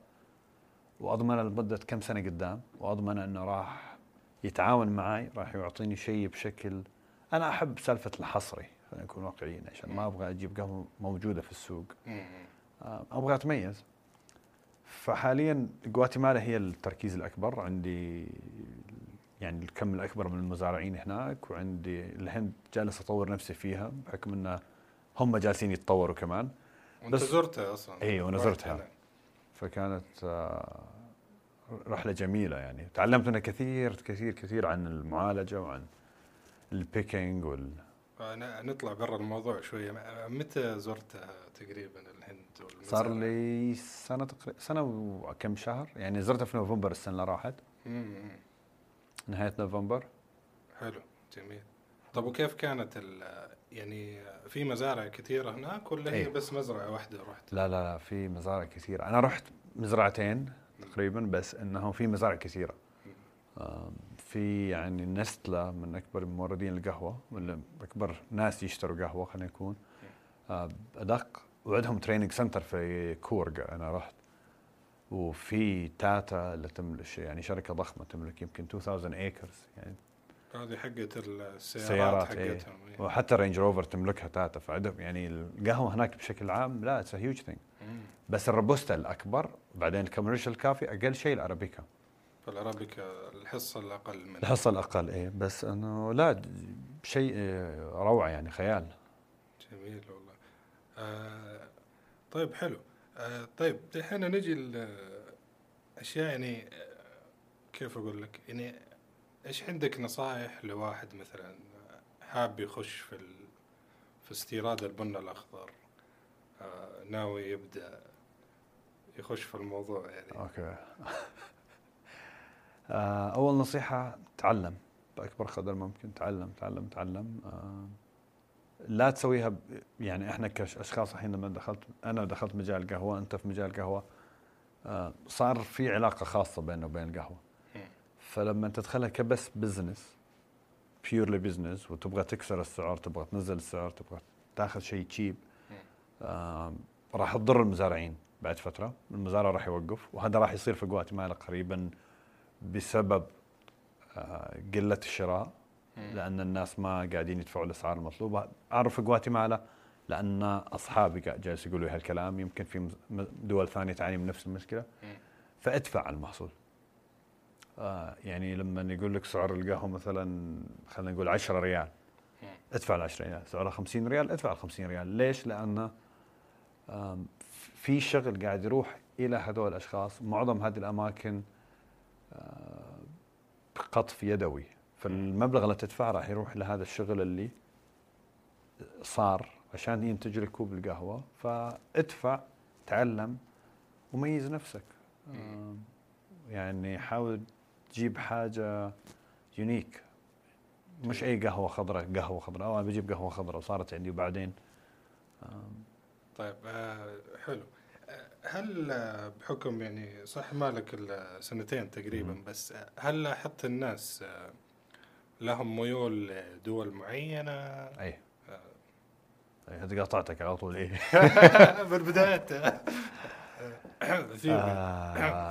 وأضمن لمدة كم سنة قدام وأضمن إنه راح يتعاون معي راح يعطيني شيء بشكل أنا أحب سالفة الحصري خلينا نكون واقعيين عشان ما أبغى أجيب قهوة موجودة في السوق. آه أبغى أتميز. فحاليا جواتيمالا هي التركيز الأكبر عندي يعني الكم الأكبر من المزارعين هناك وعندي الهند جالس أطور نفسي فيها بحكم انه هم جالسين يتطوروا كمان. وأنت زرتها أصلا. اي وأنا زرتها. فكانت آه، رحلة جميلة يعني. تعلمت منها كثير كثير كثير عن المعالجة وعن البيكينج وال نطلع برا الموضوع شوية. متى زرتها تقريبا الهند صار لي سنة تقريبا سنة وكم شهر. يعني زرتها في نوفمبر السنة اللي راحت. نهاية نوفمبر. حلو جميل. طب وكيف كانت يعني في مزارع كثيرة هناك ولا هي أيه. بس مزرعة واحدة رحت؟ لا لا لا في مزارع كثيرة. أنا رحت مزرعتين تقريبا بس إنه في مزارع كثيرة. في يعني نستله من أكبر موردين القهوة ولا أكبر ناس يشتروا قهوة خلينا نكون. أدق وعندهم training center في كورغ أنا رحت. وفي تاتا اللي تملك يعني شركة ضخمة تملك يمكن 2000 acres يعني هذه حقت السيارات حقتهم إيه. وحتى رينج روفر تملكها تاتا فعندهم يعني القهوة هناك بشكل عام لا it's huge thing بس الروبوستا الأكبر بعدين ال commercial coffee أقل شيء الأرابيكا. فالارابيكا الحصة الأقل من الحصة الأقل إيه. بس إنه لا شيء روعة يعني خيال. جميل والله. آه طيب حلو. آه طيب الحين نجي الاشياء يعني آه، كيف أقول لك؟ يعني إيش عندك نصائح لواحد مثلا حاب يخش في ال... في استيراد البن الأخضر؟ آه ناوي يبدأ يخش في الموضوع يعني. أوكي. آه أول نصيحة تعلم. بأكبر قدر ممكن. تعلم تعلم تعلم. آه لا تسويها ب... يعني إحنا كأشخاص الحين لما دخلت أنا دخلت مجال القهوه أنت في مجال القهوه آه صار في علاقة خاصة بيننا وبين القهوه فلما تدخلها ك business business purely business وتبغى تكسر السعر تبغى تنزل السعر تبغى تاخذ شيء cheap آه راح تضر المزارعين بعد فترة. المزارع راح يوقف وهذا راح يصير في جواتيمالا قريبا بسبب آه قلة الشراء لأن الناس ما قاعدين يدفعوا الأسعار المطلوبة. أعرف في جواتيمالا لأن أصحابي جالس يقولوا هالكلام يمكن في دول ثانية تعاني من نفس المشكلة. فأدفع المحصول. آه يعني لما يقول لك سعر القهوة مثلا خلينا نقول 10 ريال. ادفع ال 10 ريال. سعرها 50 ريال ادفع ال 50 ريال. ليش؟ لأن في شغل قاعد يروح إلى هذول الأشخاص. معظم هذه الأماكن آه قطف يدوي. فالمبلغ اللي تدفعه راح يروح لهذا الشغل اللي صار عشان ينتج لك كوب القهوة. فادفع تعلم وميز نفسك. يعني حاول تجيب حاجة يونيك مش أي قهوة خضراء قهوة خضراء. أو أنا بجيب قهوة خضراء وصارت عندي وبعدين؟ طيب آه حلو. آه، هل آه، بحكم يعني صح مالك سنتين تقريبا. بس آه، هل لاحظت الناس لهم ميول لدول معينة؟ أي. أي، هذه قاطعتك على طول إيه؟ بالبدايات اثيوبي.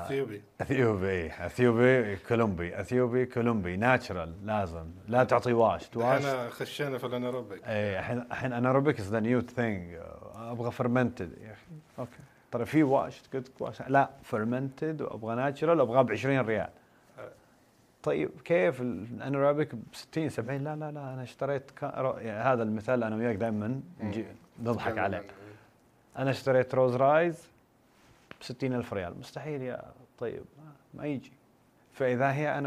اثيوبي اثيوبي إيه. اثيوبي كولومبي اثيوبي كولومبي natural لازم. لا تعطي wash. إحنا خشينا في ال anaerobic اي الحين الحين anaerobic is the new thing أبغى fermented يا أخي okay. ترى في wash قلت wash. لا fermented وابغى natural وابغى ب 20 ريال طيب كيف ال anaerobic ب 60 70 لا لا لا. أنا اشتريت. يعني هذا المثال أنا وياك دائما نضحك عليه أنا اشتريت rose rice ب 60 ألف ريال. مستحيل يا طيب ما- يجي. فإذا هي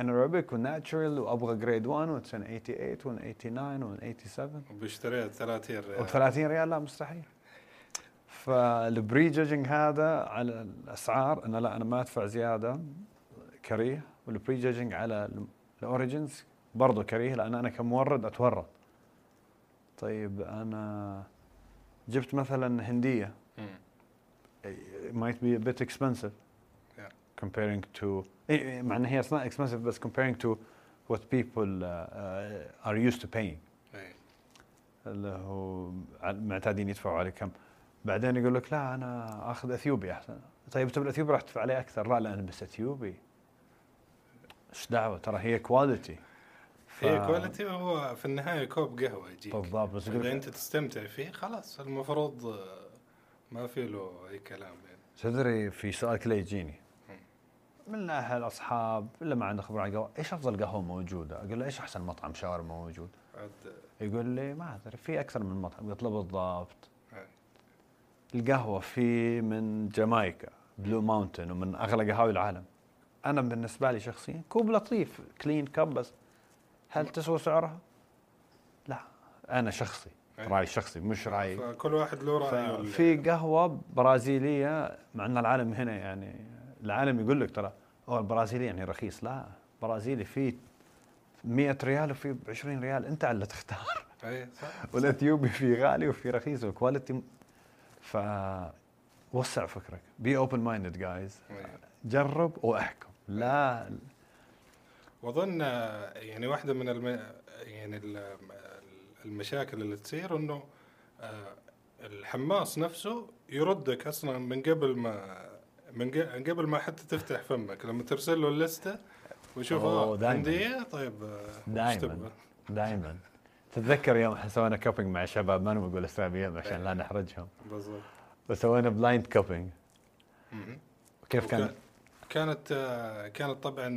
anaerobic و natural وابغى grade 1 و 88 و 89 و 87 وبيشتريها 30 و ريال. 30 ريال؟ لا مستحيل. فال pre judging هذا على الأسعار انه لا أنا ما أدفع زيادة كريه. وال pre judging على ال origins برضه كريه لأن أنا كمورد أتورط. طيب أنا جبت مثلا هندية. مم. might be a bit expensive Yeah. comparing to مع ان هي it's not expensive بس comparing to what people uh, uh, are used to paying. اللي هو معتادين يدفعوا عليه كم. بعدين يقول لك لا أنا آخذ إثيوبي أحسن. طيب تبي الإثيوبي راح تدفع عليه أكثر. لا لا أنا بس إثيوبي. إيش دعوة؟ ترى هي كواليتي هي كواليتي وهو في النهاية كوب قهوة يجيك. بالضبط بس إذا أنت تستمتع فيه خلاص المفروض ما في له أي كلام يعني تدري في سؤال كله يجيني من الاهل اصحاب إلا ما عنده خبرة عن القهوه إيش أفضل قهوة موجودة؟ أقول له إيش أحسن مطعم شاورما موجود؟ عاد يقول لي ما أدري في أكثر من مطعم قلت له بالضبط آه، القهوة في من جامايكا بلو ماونتن ومن أغلى قهاوي العالم أنا بالنسبة لي شخصيا كوب لطيف clean cup بس هل تسوى سعرها؟ لا أنا شخصي. رأي شخصي مش رأي. فكل واحد له رايه ال- في قهوة برازيلية مع إن العالم هنا يعني العالم يقول لك ترى هو البرازيلي يعني رخيص. لا برازيلي في 100 ريال وفي ب 20 ريال. أنت اللي تختار. اي صح. والإثيوبي في غالي وفي رخيص و quality ف وسع فكرك. be open minded guys إيه. جرب وأحكم. لا. وأظن يعني واحدة من الم... يعني المشاكل اللي تصير إنه آه، الحماس نفسه يردك أصلا من قبل ما من قبل ما حتى تفتح فمك. لما ترسل له اللستة ويشوف آه دايماً. هنديه طيب آه، دائما؟ دائما تتذكر يوم سوينا cupping مع شباب ما نقول اساميهم عشان لا نحرجهم. بالضبط. بس سوينا blind cupping. كيف كان؟ كانت آه، كانت طبعا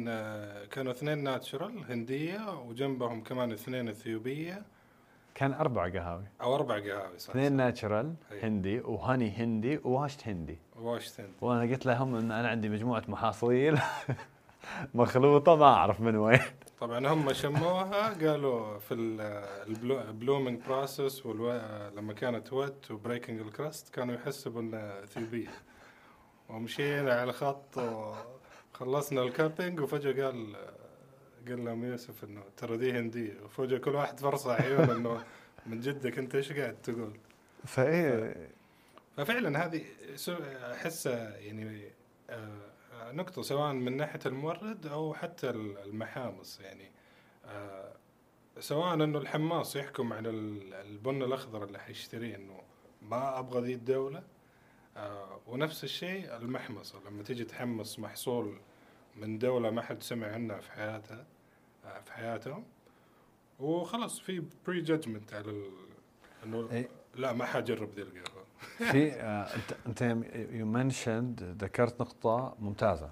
كانوا اثنين natural هندية وجنبهم كمان اثنين اثيوبية. كان أربع قهاوي. أو أربع قهاوي صح اثنين natural أي. هندي و honey هندي و washed هندي. washed وأنا قلت لهم إن أنا عندي مجموعة محاصيل مخلوطة ما أعرف من وين. طبعا هم شموها قالوا في ال blooming process لما كانت wet و breaking ال crust كانوا يحسبوا إنها اثيوبيه ومشينا على خط وخلصنا الكابينج وفجأة قال قال لهم يوسف إنه ترى دي هندية. وفجاه كل واحد فرصة عيون إنه من جدك أنت إيش قاعد تقول؟ فايه ففعلا هذه أحسها يعني آه، نقطة سواء من ناحية المورد أو حتى المحامص يعني. آه، سواء إنه الحماص يحكم على ال- البن الأخضر اللي حيشتريه إنه ما أبغى ذي الدولة. آه، ونفس الشيء المحمصة. لما تيجي تحمص محصول من دولة ما حد سمع عنها في حياتها في حياتهم. وخلاص في pre-judgment على ال... إنه إيه. لا ما حجرب ذي القهوة في آه، أنت أنت you mentioned ذكرت نقطة ممتازة.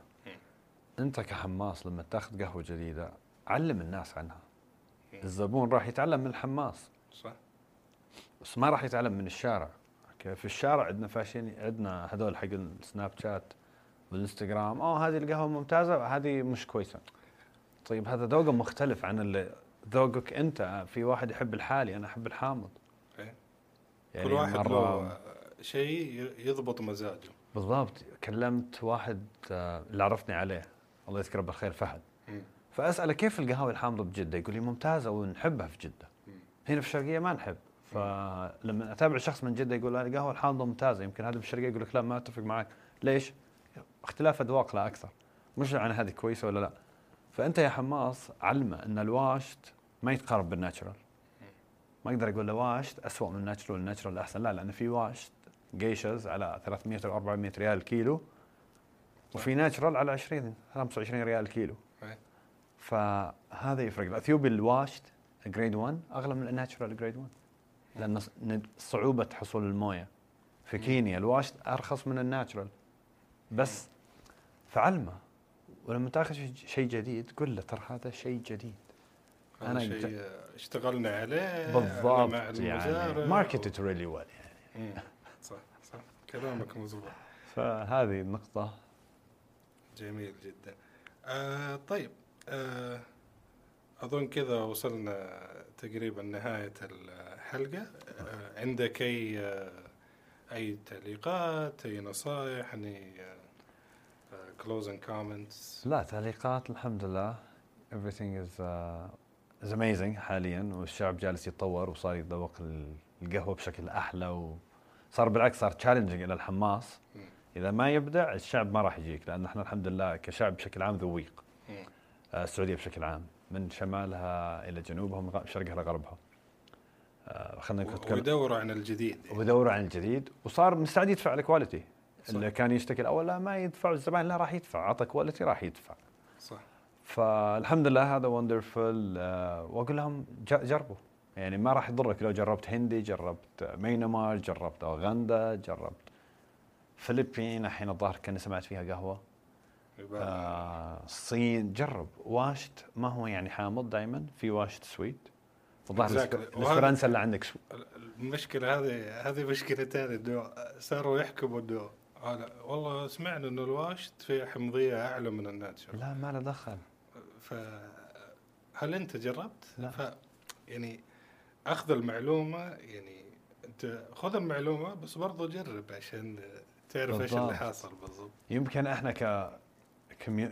أنت كحماص لما تاخذ قهوة جديدة علم الناس عنها. الزبون راح يتعلم من الحماص. صح. بس ما راح يتعلم من الشارع. أوكي؟ في الشارع عندنا fashion عندنا هذول حق السناب شات والإنستغرام. أوه هذه القهوة ممتازة هذه مش كويسة. طيب هذا ذوقه مختلف عن اللي ذوقك أنت. في واحد يحب الحالي أنا أحب الحامض. إيه. كل واحد له شيء يضبط مزاجه. بالضبط. كلمت واحد آه، اللي عرفني عليه. الله يذكره بالخير فهد. فأسأله كيف القهوة الحامضة بجده يقول لي ممتازة ونحبها في جدة. هنا في الشرقية ما نحب. فلما أتابع شخص من جدة يقول أنا القهوه الحامضة ممتازة. يمكن هذا في الشرقية يقول لك لا ما أتفق معك. ليش؟ اختلاف أذواق لا أكثر. مش عن هذه كويسة ولا لا. فأنت يا حماص علمه أن الواشت ما يتقارب بالناتشرال. ما أقدر أقول له واشت اسوء من الناتشرال الناتشرال أحسن. لا لأن في واشت جيشز على 300 أو 400 ريال الكيلو وفي natural على 20 25 ريال الكيلو. فهذا يفرق. الاثيوبي ال washed grade 1 أغلى من ال natural grade 1 لأن صعوبة حصول الموية. في كينيا ال washed أرخص من ال natural. بس فعلمه. ولما تأخذ شي- شيء جديد. قل له ترى هذا شيء جديد. هذا أنا شيء اشتغلنا عليه بالضبط مع يعني. market it really well يعني. مم. صح صح. كلامك مزبوط. فهذه النقطة. جميل جدا. آه طيب آه أظن كذا وصلنا تقريبا نهاية الحلقة. آه عندك أي آه أي تعليقات أي نصائح يعني closing comments لا تعليقات الحمد لله. Everything is uh, is amazing حاليا والشعب جالس يتطور وصار يتذوق ال- القهوة بشكل أحلى وصار بالعكس صار challenging إلى الحماص مم. إذا ما يبدع الشعب ما راح يجيك لأن إحنا الحمد لله كشعب بشكل عام ذويق. آه، السعودية بشكل عام من شمالها إلى جنوبها ومن غ- شرقها لغربها آه، خلينا نتكلم. ويدوروا عن الجديد يعني. ويدوروا عن الجديد وصار مستعد يدفع ال quality صح. اللي كان يشتكي الأول لا ما يدفع الزبائن لا راح يدفع عطى quality راح يدفع. صح. فالحمد لله هذا wonderful وأقول لهم جربوا. يعني ما راح يضرك لو جربت هندي جربت مينمار جربت اوغندا جربت فلبين الحين الظاهر كأني سمعت فيها قهوة. آه الصين جرب. washed ما هو يعني حامض دائما في washed sweet. الإسبر- الاسبرانسا اللي عندك سو... المشكلة هذه هذه مشكلة ثانية انه صاروا يحكموا انه أنا والله سمعنا إنه ال washed فيه حمضية أعلى من ال natural لا ما له دخل ف هل أنت جربت؟ لا. ف يعني أخذ المعلومة يعني أنت خذ المعلومة بس برضو جرب عشان تعرف إيش اللي. حاصل بالضبط يمكن إحنا ك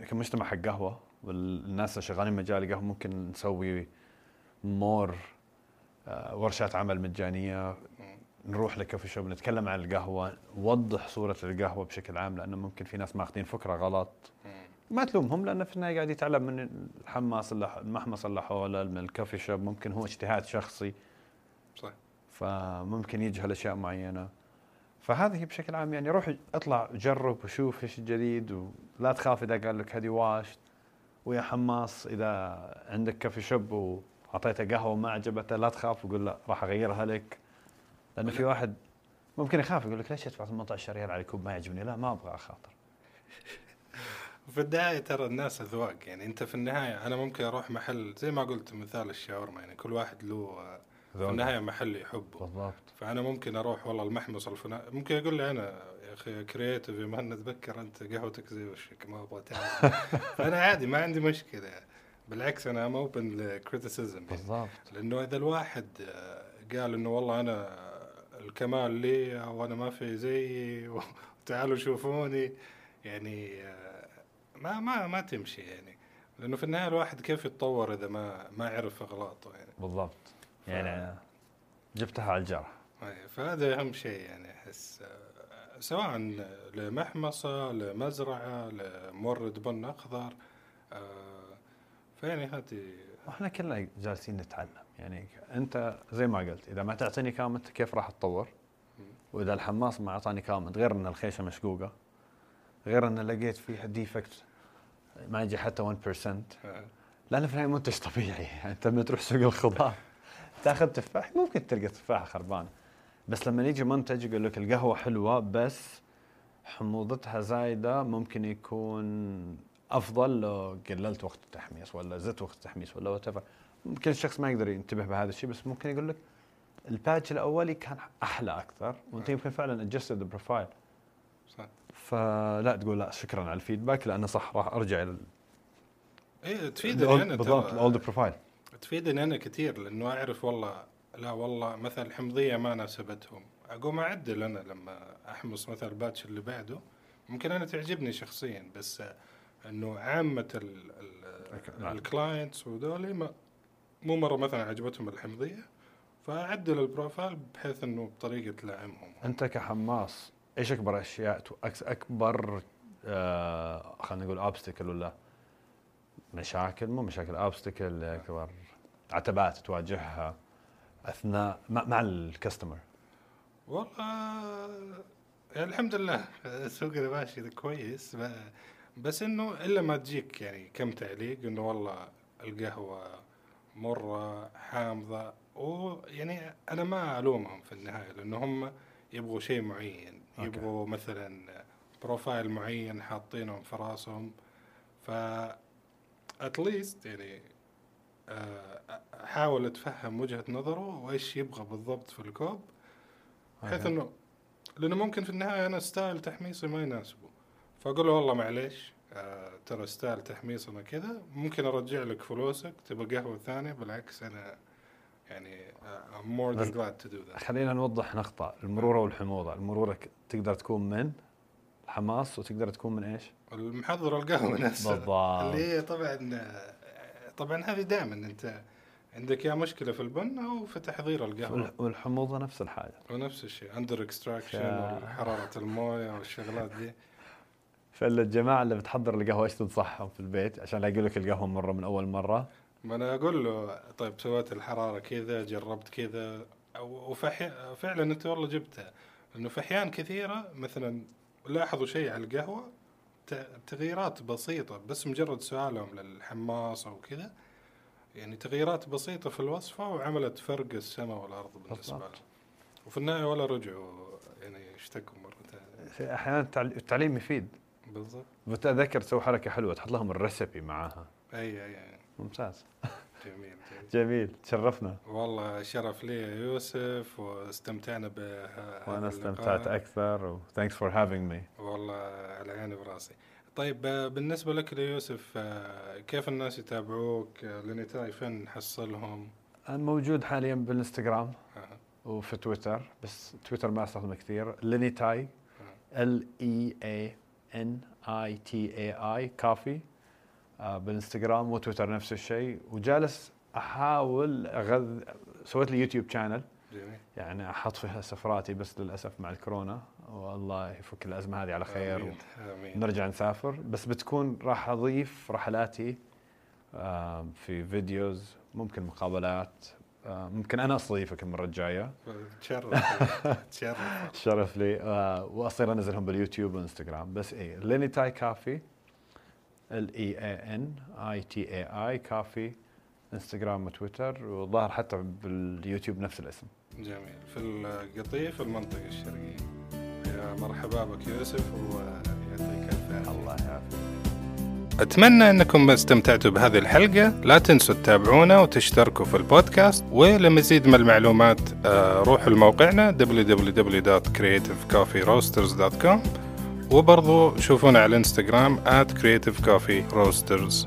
كمجتمع حق قهوة والناس اللي شغالين مجال قهوه ممكن نسوي مور ورشات عمل مجانية. نروح لكافي شوب نتكلم عن القهوة. نوضح صورة القهوة بشكل عام لأنه ممكن في ناس ماخذين فكرة غلط. ما تلومهم لأنه في النهاية قاعد يتعلم من الحماس اللي المحمص اللي حوله من الكافي شوب ممكن هو اجتهاد شخصي. صح فممكن يجهل أشياء معينة. فهذه بشكل عام يعني روح اطلع جرب وشوف إيش الجديد ولا تخاف إذا قال لك هذه واشت. ويا حماص إذا عندك كافي شوب وأعطيته قهوة وما عجبته لا تخاف وقول لا راح أغيرها لك. لأنه في واحد ممكن يخاف يقول لك ليش أدفع 18 ريال على كوب ما يعجبني لا ما أبغى أخاطر. في النهاية ترى الناس أذواق يعني أنت في النهاية أنا ممكن أروح محل زي ما قلت مثال الشاورما يعني كل واحد له في ذوق. النهاية محل يحبه. بالضبط. فأنا ممكن أروح والله المحمص الفلاني ممكن يقول لي أنا يا أخي creative يا مهند ذكر أنت قهوتك زي وشك ما أبغى تعرف. فانا عادي ما عندي مشكلة. بالعكس أنا I'm open ل criticism بالضبط. لأنه إذا الواحد قال إنه والله أنا الكمال لي وأنا ما في زيي وتعالوا شوفوني. يعني آه، ما ما ما تمشي يعني. لأنه في النهاية الواحد كيف يتطور إذا ما ما عرف أغلاطه يعني. بالضبط. يعني جبتها على الجرح. فهذا أهم شيء يعني أحس. آه، سواء لمحمصة لمزرعة لمورد بن أخضر. آه، فيعني هذه وإحنا كلنا جالسين نتعلم يعني انت زي ما قلت إذا ما تعطيني كامنت كيف راح أتطور؟ وإذا الحماص ما أعطاني comment غير إن الخيشة مشقوقة غير إن لقيت فيها defect ما يجي حتى 1% آه، لأن في النهاية منتج طبيعي. يعني أنت لما تروح سوق الخضار تأخذ تفاح ممكن تلقى تفاحه خربانة. بس لما يجي منتج يقول لك القهوة حلوة بس حموضتها زايدة ممكن يكون أفضل لو قللت وقت التحميص ولا زدت وقت التحميص ولا what ممكن الشخص ما يقدر ينتبه بهذا الشيء بس ممكن يقول لك ال batch الأولي كان أحلى أكثر وأنت يمكن فعلا adjusted ال profile صح. فلا تقول لا شكرا على ال feedback لأنه صح راح أرجع إلى إيه تفيدني أنا بالضبط. ال old profile تفيدني أنا كثير لأنه أعرف والله لا والله مثلا الحمضية ما ناسبتهم. أقوم أعدل أنا لما أحمص مثلا ال batch اللي بعده. ممكن أنا تعجبني شخصيا بس إنه عامة ال- ال- نعم. ال clients وذولي ما- مو مرة مثلا عجبتهم الحمضية فأعدل البروفايل بحيث إنه بطريقة تلائمهم أنت كحماص إيش أكبر أشياء أكبر آه خلينا نقول اوبستكل ولا مشاكل؟ مو مشاكل اوبستكل أكبر عتبات تواجهها أثناء مع, مع الكاستمر والله يعني الحمد لله سوقنا ماشي كويس بس إنه إلا ما تجيك يعني كم تعليق إنه والله القهوة مرة حامضة ويعني أنا ما ألومهم في النهاية لأنه هم يبغوا شيء معين okay. يبغوا مثلا profile معين حاطينهم في راسهم ف at least يعني آه، أحاول أتفهم وجهة نظره وإيش يبغى بالضبط في الكوب بحيث. إنه لأنه ممكن في النهاية أنا style تحميصي ما يناسبه فأقول له والله معليش ترى ستايل تحميصنا كذا ممكن أرجع لك فلوسك تبغى قهوة ثانية بالعكس أنا يعني بس- than glad to do that. خلينا نوضح نقطة المرورة والحموضة المرورة ك- تقدر تكون من الحماص وتقدر تكون من إيش؟ المحضر القهوة نفسها بالضبط اللي هي طبعا طبعا هذه دائما أنت عندك يا مشكلة في البن أو في تحضير القهوة. والح- والحموضة نفس الحاجة. ونفس الشيء under extraction يا. حراره الموية والشغلات دي. فالجماعة اللي بتحضر القهوة إيش تنصحهم في البيت؟ عشان لا يقول لك القهوة مرة من أول مرة. ما أنا أقول له طيب سويت الحرارة كذا جربت كذا أو- وفحي فعلا أنت والله جبتها. انه في أحيان كثيرة مثلا لاحظوا شيء على القهوة تغييرات بسيطة بس مجرد سؤالهم للحماص أو كذا يعني تغييرات بسيطة في الوصفة وعملت فرق السماء والأرض بالنسبة. لهم. وفي النهاية ولا رجعوا يعني اشتكوا مرة ثانية. التعل- التعليم يفيد. بالضبط. بتذكر تسوي حركة حلوة تحط لهم الريسبي معاها. أي أي أي. ممتاز. جميل جميل. جميل. تشرفنا. والله شرف لي يا يوسف واستمتعنا به وأنا استمتعت أكثر و thanks for having me. والله على عيني وراسي. طيب آه، بالنسبة لك يا يوسف آه، كيف الناس يتابعوك؟ آه، لينيتاي فين نحصلهم؟ أنا موجود حاليا بالإنستغرام وفي تويتر بس تويتر ما أستخدمه كثير. ليني تاي L E I N E T A I cafe بالإنستغرام وتويتر نفس الشيء. وجالس أحاول اغذ سويت لي YouTube channel جميل. يعني أحط فيها سفراتي بس للأسف مع الكورونا. والله يفك الأزمة هذه على خير. آمين آمين. نرجع نسافر. بس بتكون راح أضيف رحلاتي في videos ممكن مقابلات ممكن أنا استضيفك المرة الجاية. تشرف. تشرف. شرف لي. آه، وأصير أنزلهم باليوتيوب والانستغرام بس اي ليني تاي cafe. L E I N E T A I cafe. إنستغرام وتويتر. وظهر حتى باليوتيوب نفس الاسم. جميل. في القطيف المنطقة الشرقية. يا مرحبا بك يوسف ويعطيك الف الله يعافيك. أتمنى أنكم استمتعتوا بهذه الحلقة. لا تنسوا تتابعونا وتشتركوا في البودكاست. ولمزيد من المعلومات آه، روحوا لموقعنا www.creativecoffeeroasters.com وبرضو شوفونا على الانستغرام at creativecoffeeroasters